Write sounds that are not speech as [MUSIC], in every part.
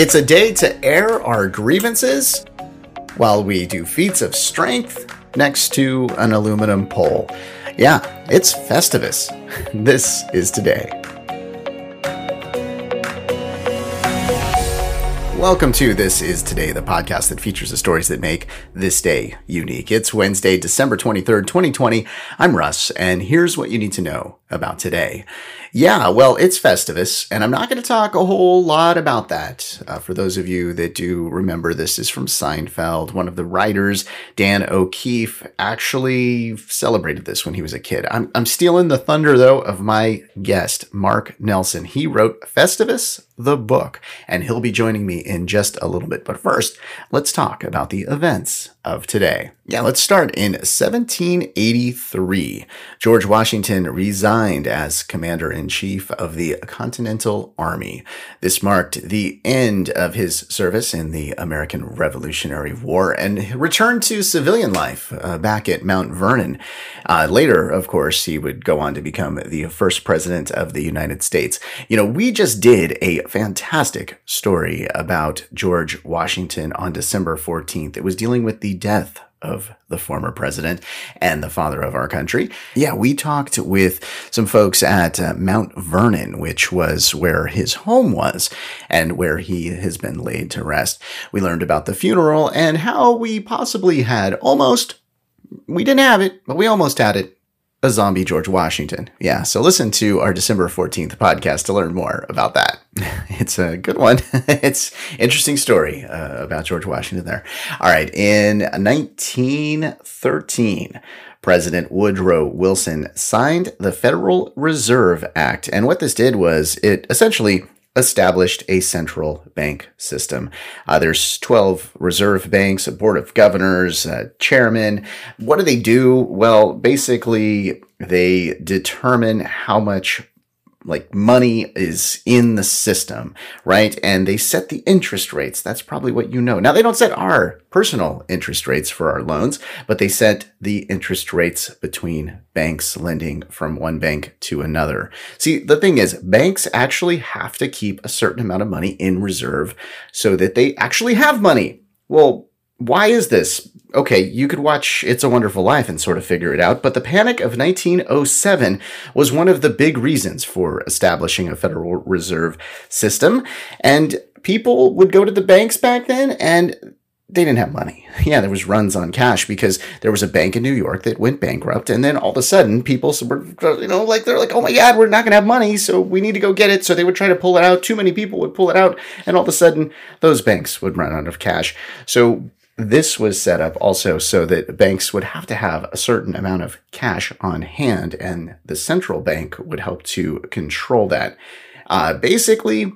It's a day to air our grievances while we do feats of strength next to an aluminum pole. Yeah, it's Festivus. [LAUGHS] This is today. Welcome to This Is Today, the podcast that features the stories that make this day unique. It's Wednesday, December 23rd, 2020. I'm Russ, and here's what you need to know about today. Yeah, well, it's Festivus, and I'm not going to talk a whole lot about that. Uh, for those of you that do remember, this is from Seinfeld. One of the writers, Dan O'Keefe, actually celebrated this when he was a kid. I'm, I'm stealing the thunder, though, of my guest, Mark Nelson. He wrote Festivus, the book, and he'll be joining me in just a little bit. But first, let's talk about the events of today. Yeah, let's start in 1783. George Washington resigned as commander in chief of the Continental Army. This marked the end of his service in the American Revolutionary War and returned to civilian life uh, back at Mount Vernon. Uh, later, of course, he would go on to become the first president of the United States. You know, we just did a fantastic story about George Washington on December 14th. It was dealing with the death of the former president and the father of our country. Yeah, we talked with some folks at uh, Mount Vernon, which was where his home was and where he has been laid to rest. We learned about the funeral and how we possibly had almost, we didn't have it, but we almost had it a zombie George Washington. Yeah, so listen to our December 14th podcast to learn more about that. [LAUGHS] It's a good one. [LAUGHS] it's interesting story uh, about George Washington there. All right, in 1913, President Woodrow Wilson signed the Federal Reserve Act, and what this did was it essentially established a central bank system. Uh, there's 12 reserve banks, a board of governors, a chairman. What do they do? Well, basically, they determine how much like money is in the system, right? And they set the interest rates. That's probably what you know. Now, they don't set our personal interest rates for our loans, but they set the interest rates between banks lending from one bank to another. See, the thing is, banks actually have to keep a certain amount of money in reserve so that they actually have money. Well, why is this? Okay, you could watch It's a Wonderful Life and sort of figure it out, but the Panic of 1907 was one of the big reasons for establishing a Federal Reserve system. And people would go to the banks back then and they didn't have money. [LAUGHS] Yeah, there was runs on cash because there was a bank in New York that went bankrupt, and then all of a sudden, people were, you know, like they're like, "Oh my God, we're not going to have money, so we need to go get it." So they would try to pull it out. Too many people would pull it out, and all of a sudden, those banks would run out of cash. So this was set up also so that banks would have to have a certain amount of cash on hand, and the central bank would help to control that. Uh, basically,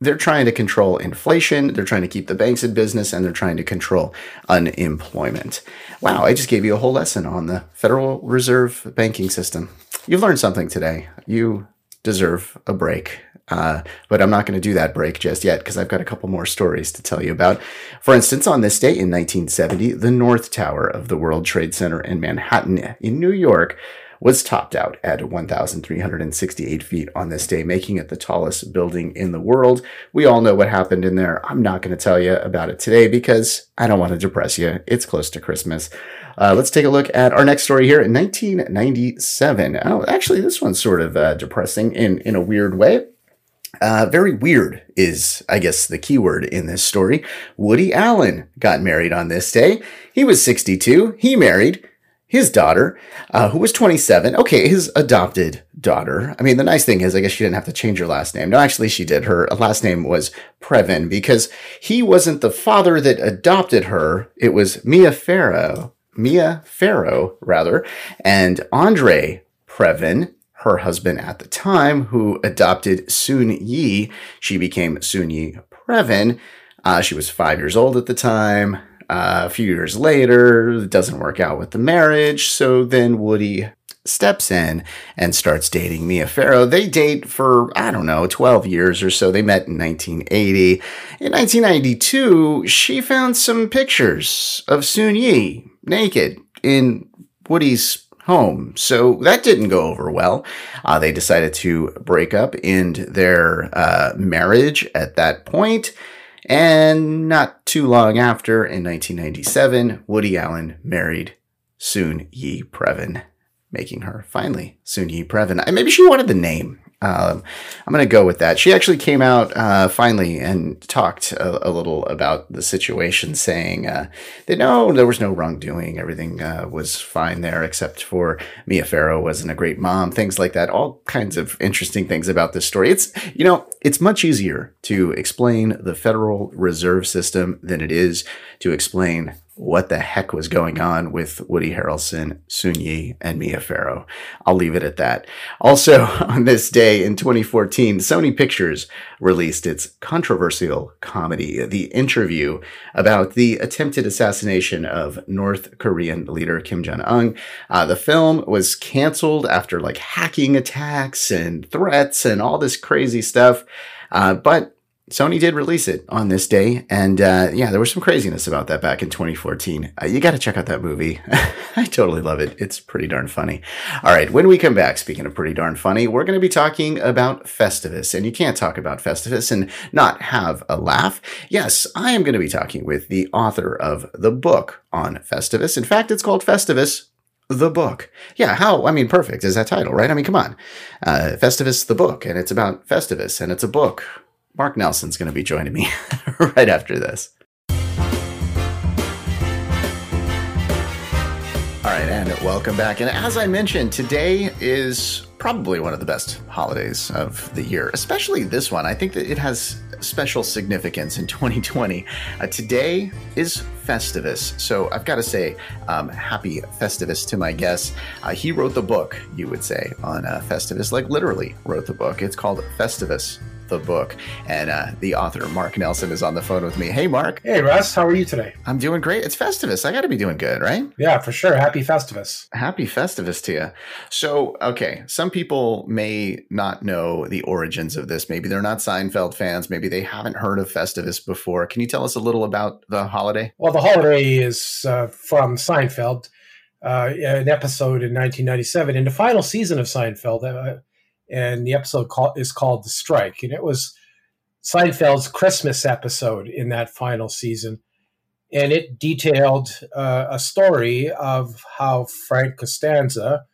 they're trying to control inflation, they're trying to keep the banks in business, and they're trying to control unemployment. Wow, I just gave you a whole lesson on the Federal Reserve banking system. You've learned something today. You deserve a break. Uh, but I'm not going to do that break just yet because I've got a couple more stories to tell you about. For instance, on this day in 1970, the North Tower of the World Trade Center in Manhattan, in New York, was topped out at 1,368 feet on this day, making it the tallest building in the world. We all know what happened in there. I'm not going to tell you about it today because I don't want to depress you. It's close to Christmas. Uh, let's take a look at our next story here in 1997. Oh, actually, this one's sort of uh, depressing in, in a weird way. Uh, very weird is, I guess, the keyword in this story. Woody Allen got married on this day. He was 62. He married his daughter, uh, who was 27. Okay, his adopted daughter. I mean, the nice thing is, I guess she didn't have to change her last name. No, actually, she did. Her last name was Previn because he wasn't the father that adopted her. It was Mia Farrow, Mia Farrow, rather, and Andre Previn her husband at the time, who adopted Soon Yi. She became Soon Yi Previn. Uh, she was five years old at the time. Uh, a few years later, it doesn't work out with the marriage. So then Woody steps in and starts dating Mia Farrow. They date for, I don't know, 12 years or so. They met in 1980. In 1992, she found some pictures of Soon Yi naked in Woody's home. So that didn't go over well. Uh, they decided to break up, end their uh, marriage at that point. And not too long after, in 1997, Woody Allen married Soon Yi Previn, making her finally Soon Yi Previn. Maybe she wanted the name. Um, I'm going to go with that. She actually came out uh, finally and talked a, a, little about the situation, saying uh, that no, there was no wrongdoing. Everything uh, was fine there, except for Mia Farrow wasn't a great mom, things like that. All kinds of interesting things about this story. It's, you know, it's much easier to explain the Federal Reserve System than it is to explain what the heck was going on with Woody Harrelson, Soon Yi, and Mia Farrow. I'll leave it at that. Also, [LAUGHS] on this day in 2014, Sony Pictures released its controversial comedy, The Interview, about the attempted assassination of North Korean leader Kim Jong un. Uh, the film was canceled after like hacking attacks and threats and all this crazy stuff. Uh, but Sony did release it on this day, and uh, yeah, there was some craziness about that back in 2014. Uh, you got to check out that movie. [LAUGHS] I totally love it. It's pretty darn funny. All right, when we come back, speaking of pretty darn funny, we're going to be talking about Festivus, and you can't talk about Festivus and not have a laugh. Yes, I am going to be talking with the author of the book on Festivus. In fact, it's called Festivus the book. Yeah, how, I mean, perfect is that title, right? I mean, come on. Uh, Festivus, the book, and it's about Festivus, and it's a book Mark Nelson's going to be joining me [LAUGHS] right after this. All right, and welcome back. And as I mentioned, today is probably one of the best holidays of the year, especially this one. I think that it has special significance in [LAUGHS] 2020. Uh, today is Festivus. So I've got to say, um, happy Festivus to my guest. Uh, he wrote the book, you would say, on uh, Festivus, like literally wrote the book. It's called Festivus the book. And uh, the author, Mark Nelson, is on the phone with me. Hey, Mark. Hey, Russ. How are you today? I'm doing great. It's Festivus. I got to be doing good, right? Yeah, for sure. Happy Festivus. Happy Festivus to you. So, okay, some people may not know the origins of this. Maybe they're not Seinfeld fans. Maybe they haven't heard of Festivus before. Can you tell us a little about the holiday? Well, the holiday is uh, from Seinfeld. Uh, an episode in 1997 in the final season of Seinfeld. Uh, and the episode call, is called "The Strike," and it was Seinfeld's Christmas episode in that final season, and it detailed uh, a story of how Frank Costanza,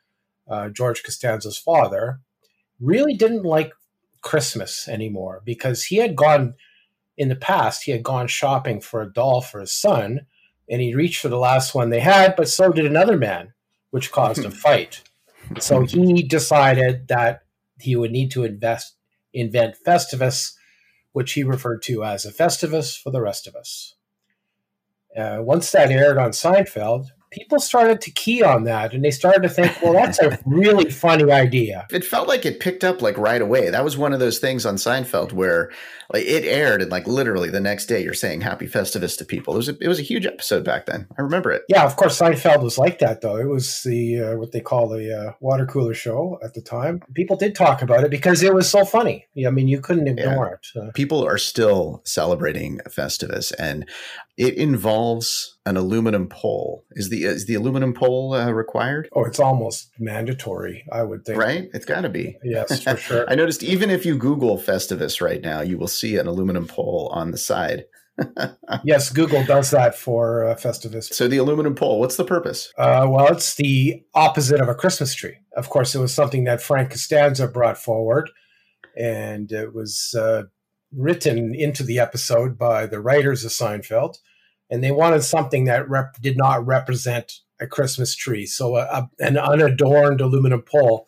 uh, George Costanza's father, really didn't like Christmas anymore because he had gone in the past. He had gone shopping for a doll for his son, and he reached for the last one they had, but so did another man, which caused a [LAUGHS] fight. So he decided that he would need to invest, invent Festivus, which he referred to as a Festivus for the rest of us. Uh, once that aired on Seinfeld, people started to key on that and they started to think, well, that's a [LAUGHS] really funny idea. It felt like it picked up like right away. That was one of those things on Seinfeld where like it aired and like literally the next day you're saying happy festivus to people. It was a, it was a huge episode back then. I remember it. Yeah, of course Seinfeld was like that though. It was the uh, what they call the uh, water cooler show at the time. People did talk about it because it was so funny. Yeah, I mean you couldn't ignore yeah. it. Uh, people are still celebrating Festivus and it involves an aluminum pole. Is the is the aluminum pole uh, required? Oh, it's almost mandatory. I would think. Right? It's got to be. Yes, for [LAUGHS] sure. I noticed even if you Google Festivus right now, you will see an aluminum pole on the side. [LAUGHS] yes, Google does that for uh, Festivus. So the aluminum pole, what's the purpose? Uh, well, it's the opposite of a Christmas tree. Of course, it was something that Frank Costanza brought forward, and it was uh, written into the episode by the writers of Seinfeld, and they wanted something that rep- did not represent a Christmas tree. So a, a, an unadorned aluminum pole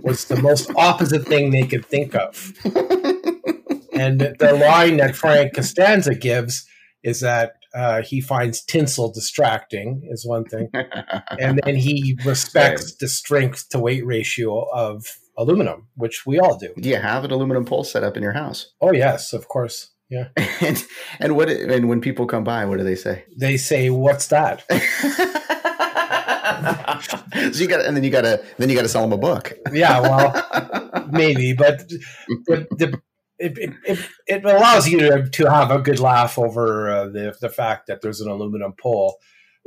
was the most [LAUGHS] opposite thing they could think of. [LAUGHS] and the line that Frank Costanza gives is that uh, he finds tinsel distracting is one thing, [LAUGHS] and then he respects the strength to weight ratio of aluminum, which we all do. Do you have an aluminum pole set up in your house? Oh yes, of course. Yeah. [LAUGHS] and and what and when people come by, what do they say? They say, "What's that?" [LAUGHS] so you got and then you got to then you got to sell them a book. yeah, well, [LAUGHS] maybe, but the, the it, it, it, allows you to, to have a good laugh over uh, the, the fact that there's an aluminum pole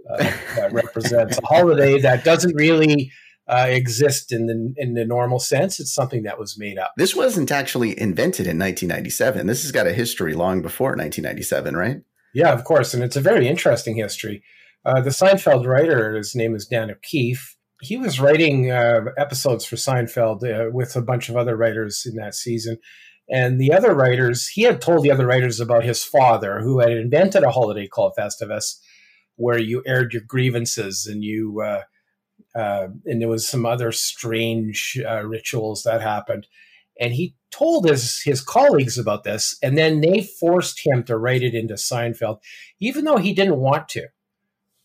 uh, that represents a holiday that doesn't really uh, exist in the in the normal sense. It's something that was made up. This wasn't actually invented in 1997. This has got a history long before 1997, right? Yeah, of course, and it's a very interesting history. Uh, the Seinfeld writer, his name is Dan O'Keefe. He was writing uh, episodes for Seinfeld uh, with a bunch of other writers in that season. And the other writers, he had told the other writers about his father, who had invented a holiday called Festivus, where you aired your grievances and you, uh, and there was some other strange uh, rituals that happened. And he told his his colleagues about this, and then they forced him to write it into Seinfeld, even though he didn't want to.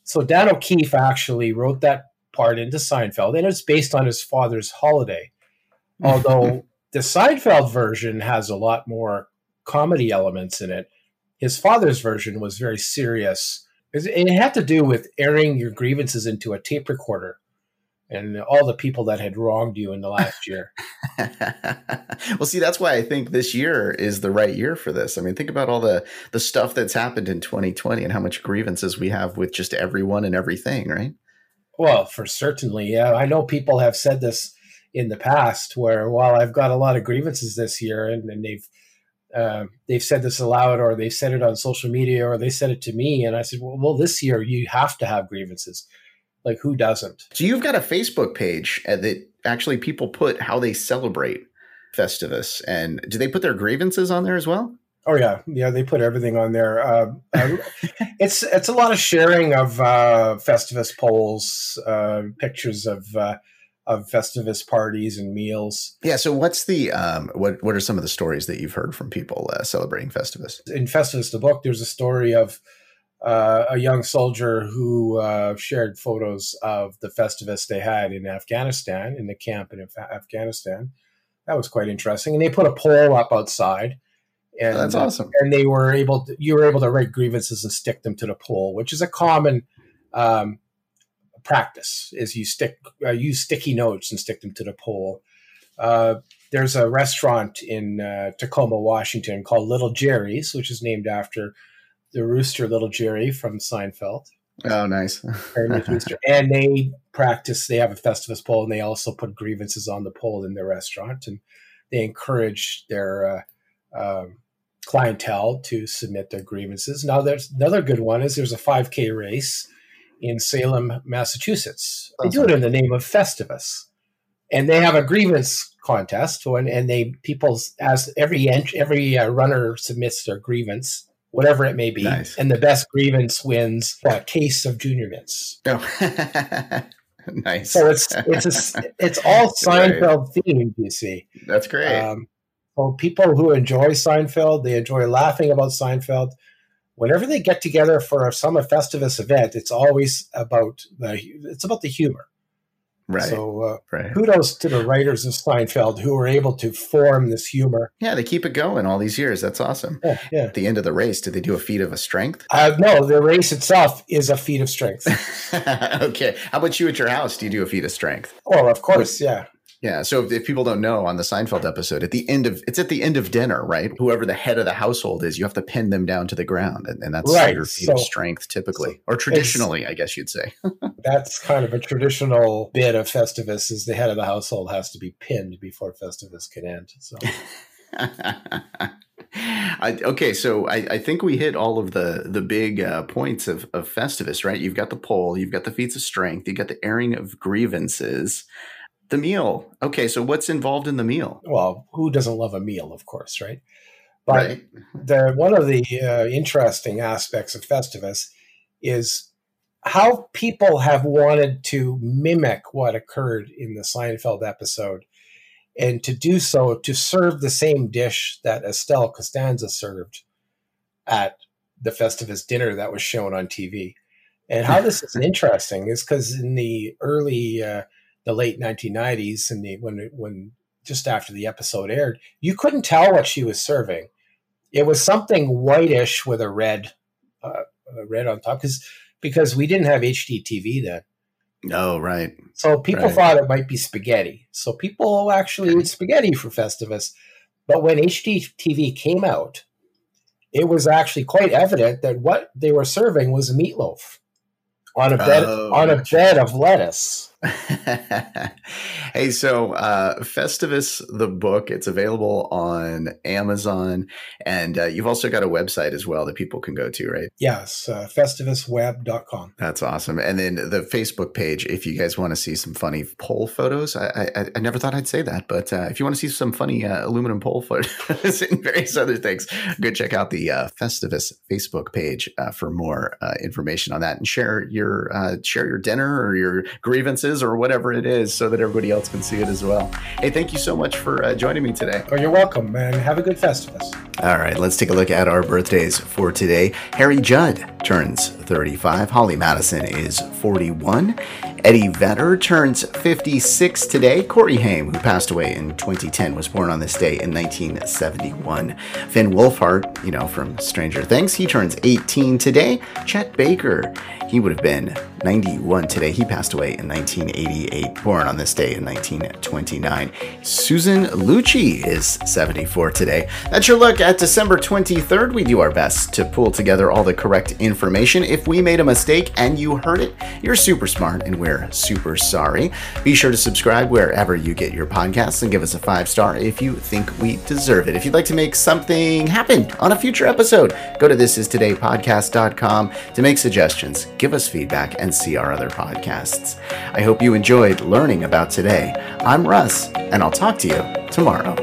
So Dan O'Keefe actually wrote that part into Seinfeld, and it's based on his father's holiday. [LAUGHS] Although the Seinfeld version has a lot more comedy elements in it, his father's version was very serious. It had to do with airing your grievances into a tape recorder and all the people that had wronged you in the last year. [LAUGHS] well, see, that's why I think this year is the right year for this. I mean, think about all the the stuff that's happened in 2020 and how much grievances we have with just everyone and everything, right? Well, for certainly, yeah. I know people have said this in the past, where while I've got a lot of grievances this year, and, and they've uh, they've said this aloud, or they've said it on social media, or they said it to me, and I said, well, well, this year you have to have grievances like who doesn't? So you've got a Facebook page uh, that actually people put how they celebrate Festivus, and do they put their grievances on there as well? Oh yeah, yeah, they put everything on there. Uh, uh, it's it's a lot of sharing of uh, Festivus poles, uh, pictures of uh, of Festivus parties and meals. Yeah. So what's the um, what what are some of the stories that you've heard from people uh, celebrating Festivus? In Festivus, the book, there's a story of uh, a young soldier who uh, shared photos of the Festivus they had in Afghanistan, in the camp in Af- Afghanistan. That was quite interesting. And they put a pole up outside. And, that's awesome. and they were able to, you were able to write grievances and stick them to the pole, which is a common um, practice is you stick, uh, use sticky notes and stick them to the pole. Uh, there's a restaurant in uh, Tacoma, Washington called Little Jerry's, which is named after the rooster little Jerry from Seinfeld. Oh, nice. [LAUGHS] and they practice, they have a Festivus pole, and they also put grievances on the pole in their restaurant. And they encourage their uh, um, clientele to submit their grievances. Now, there's another good one is there's a 5K race in Salem, Massachusetts. They do it in the name of Festivus. And they have a grievance contest when, and they people as every every uh, runner submits their grievance whatever it may be. Nice. And the best grievance wins a case of junior mints. Oh. [LAUGHS] nice. So it's it's a, it's [LAUGHS] all Seinfeld right. themed. You see, that's great. Um, well, people who enjoy Seinfeld, they enjoy laughing about Seinfeld. Whenever they get together for a summer Festivus event, it's always about the it's about the humor. Right. So uh, right. kudos to the writers of Seinfeld who were able to form this humor. Yeah, they keep it going all these years. That's awesome. Yeah. yeah. At the end of the race, did they do a feat of a strength? Uh, no, the race itself is a feat of strength. [LAUGHS] okay. How about you at your house? Do you do a feat of strength? Oh, of course. Yeah. Yeah. So if, if, people don't know on the Seinfeld episode, at the end of it's at the end of dinner, right? Whoever the head of the household is, you have to pin them down to the ground, and, and that's right. your feat so, of strength, typically, or traditionally, I guess you'd say. [LAUGHS] that's kind of a traditional bit of Festivus: is the head of the household has to be pinned before Festivus can end. So. [LAUGHS] I, okay, so I, I, think we hit all of the the big uh, points of, of Festivus, right? You've got the pole, you've got the feats of strength, you've got the airing of grievances. The meal. Okay, so what's involved in the meal? Well, who doesn't love a meal, of course, right? But right. [LAUGHS] the one of the uh, interesting aspects of Festivus is how people have wanted to mimic what occurred in the Seinfeld episode, and to do so to serve the same dish that Estelle Costanza served at the Festivus dinner that was shown on TV. And how this is [LAUGHS] interesting is because in the early uh, the late 1990s and the when when just after the episode aired, you couldn't tell what she was serving. It was something whitish with a red, uh, red on top because because we didn't have HDTV then. Oh, right. So people right. thought it might be spaghetti. So people actually ate spaghetti for Festivus. But when HDTV came out, it was actually quite evident that what they were serving was a meatloaf on a bed oh, on a bed of lettuce. [LAUGHS] hey, so uh, Festivus, the book, it's available on Amazon. And uh, you've also got a website as well that people can go to, right? Yes, uh, festivusweb.com. That's awesome. And then the Facebook page, if you guys want to see some funny pole photos, I, I, I never thought I'd say that, but uh, if you want to see some funny uh, aluminum pole photos [LAUGHS] and various other things, go check out the uh, Festivus Facebook page uh, for more uh, information on that and share your uh, share your dinner or your grievances or whatever it is so that everybody else can see it as well. Hey, thank you so much for uh, joining me today. Oh, you're welcome, and have a good Festivus. All right, let's take a look at our birthdays for today. Harry Judd turns 35. Holly Madison is 41. Eddie Vedder turns 56 today. Corey Haim, who passed away in 2010, was born on this day in 1971. Finn Wolfhard, you know, from Stranger Things, he turns 18 today. Chet Baker, he would have been 91 today. He passed away in 1988, born on this day in 1929. Susan Lucci is 74 today. That's your look at December 23rd. We do our best to pull together all the correct information. If we made a mistake and you heard it, you're super smart and we're super sorry. Be sure to subscribe wherever you get your podcasts and give us a five star if you think we deserve it. If you'd like to make something happen on a future episode, go to thisistodaypodcast.com to make suggestions, give us feedback, and see our other podcasts. I hope you enjoyed learning about today. I'm Russ, and I'll talk to you tomorrow.